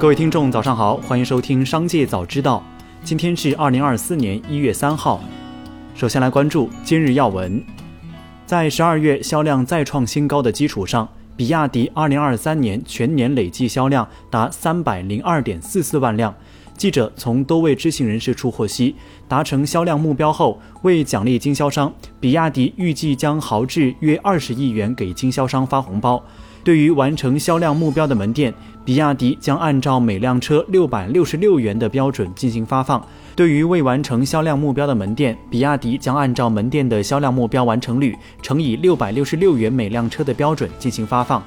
各位听众，早上好，欢迎收听《商界早知道》。今天是二零二四年一月三号。首先来关注今日要闻。在十二月销量再创新高的基础上，比亚迪二零二三年全年累计销量达三百零二点四四万辆。记者从多位知情人士处获悉，达成销量目标后，为奖励经销商，比亚迪预计将豪掷约二十亿元给经销商发红包。对于完成销量目标的门店，比亚迪将按照每辆车六百六十六元的标准进行发放；对于未完成销量目标的门店，比亚迪将按照门店的销量目标完成率乘以六百六十六元每辆车的标准进行发放。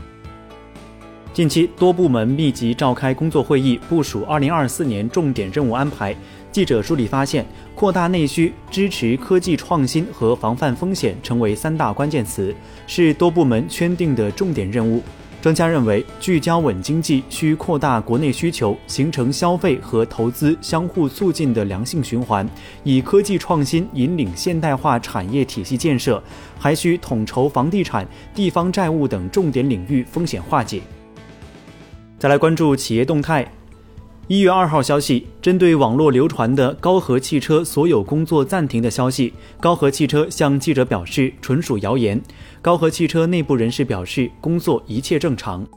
近期多部门密集召开工作会议，部署二零二四年重点任务安排。记者梳理发现，扩大内需、支持科技创新和防范风险成为三大关键词，是多部门圈定的重点任务。专家认为，聚焦稳经济需扩大国内需求，形成消费和投资相互促进的良性循环；以科技创新引领现代化产业体系建设，还需统筹房地产、地方债务等重点领域风险化解。再来关注企业动态。一月二号消息，针对网络流传的高和汽车所有工作暂停的消息，高和汽车向记者表示纯属谣言。高和汽车内部人士表示，工作一切正常。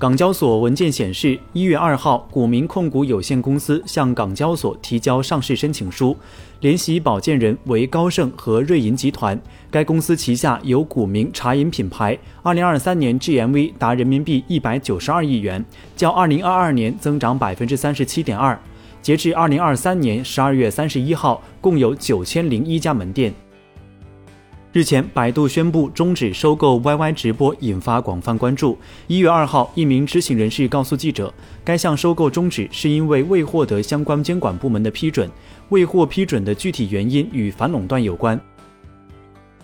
港交所文件显示，一月二号，股民控股有限公司向港交所提交上市申请书，联席保荐人为高盛和瑞银集团。该公司旗下有股民茶饮品牌，二零二三年 GMV 达人民币一百九十二亿元，较二零二二年增长百分之三十七点二。截至二零二三年十二月三十一号，共有九千零一家门店。日前，百度宣布终止收购 YY 直播，引发广泛关注。一月二号，一名知情人士告诉记者，该项收购终止是因为未获得相关监管部门的批准，未获批准的具体原因与反垄断有关。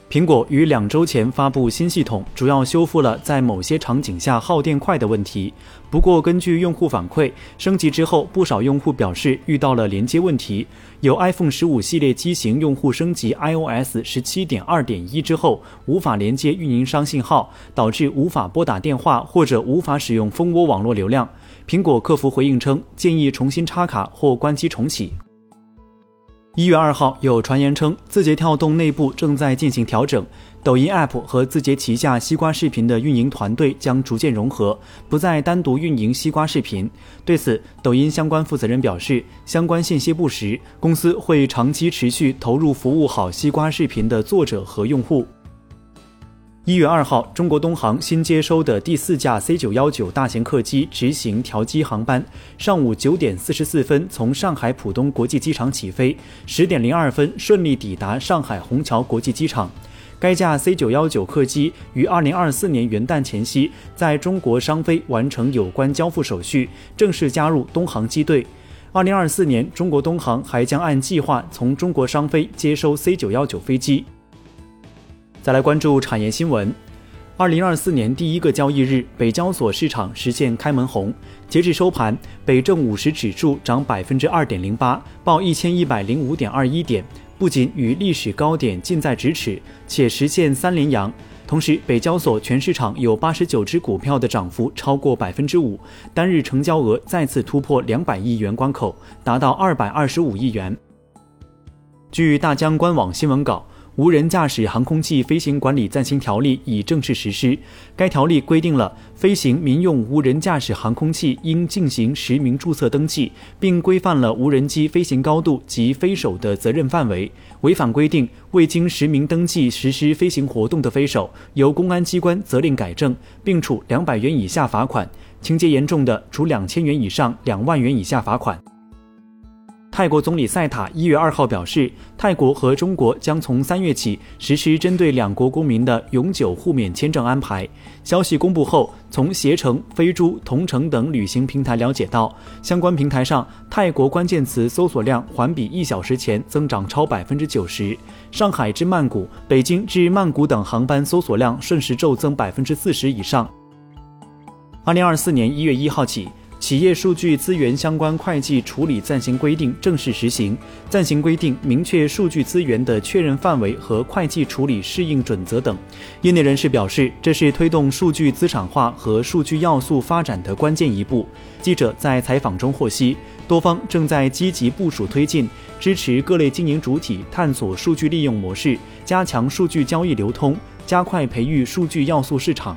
苹果于两周前发布新系统，主要修复了在某些场景下耗电快的问题。不过，根据用户反馈，升级之后不少用户表示遇到了连接问题。有 iPhone 十五系列机型用户升级 iOS 十七点二点一之后，无法连接运营商信号，导致无法拨打电话或者无法使用蜂窝网络流量。苹果客服回应称，建议重新插卡或关机重启。一月二号，有传言称，字节跳动内部正在进行调整，抖音 App 和字节旗下西瓜视频的运营团队将逐渐融合，不再单独运营西瓜视频。对此，抖音相关负责人表示，相关信息不实，公司会长期持续投入服务好西瓜视频的作者和用户。一月二号，中国东航新接收的第四架 C 九幺九大型客机执行调机航班，上午九点四十四分从上海浦东国际机场起飞，十点零二分顺利抵达上海虹桥国际机场。该架 C 九幺九客机于二零二四年元旦前夕在中国商飞完成有关交付手续，正式加入东航机队。二零二四年，中国东航还将按计划从中国商飞接收 C 九幺九飞机。再来关注产业新闻。二零二四年第一个交易日，北交所市场实现开门红。截至收盘，北证五十指数涨百分之二点零八，报一千一百零五点二一点，不仅与历史高点近在咫尺，且实现三连阳。同时，北交所全市场有八十九只股票的涨幅超过百分之五，单日成交额再次突破两百亿元关口，达到二百二十五亿元。据大疆官网新闻稿。无人驾驶航空器飞行管理暂行条例已正式实施。该条例规定了飞行民用无人驾驶航空器应进行实名注册登记，并规范了无人机飞行高度及飞手的责任范围。违反规定未经实名登记实施飞行活动的飞手，由公安机关责令改正，并处两百元以下罚款；情节严重的，处两千元以上两万元以下罚款。泰国总理赛塔一月二号表示，泰国和中国将从三月起实施针对两国公民的永久互免签证安排。消息公布后，从携程、飞猪、同程等旅行平台了解到，相关平台上泰国关键词搜索量环比一小时前增长超百分之九十。上海至曼谷、北京至曼谷等航班搜索量瞬时骤增百分之四十以上。二零二四年一月一号起。企业数据资源相关会计处理暂行规定正式实行。暂行规定明确数据资源的确认范围和会计处理适应准则等。业内人士表示，这是推动数据资产化和数据要素发展的关键一步。记者在采访中获悉，多方正在积极部署推进，支持各类经营主体探索数据利用模式，加强数据交易流通，加快培育数据要素市场。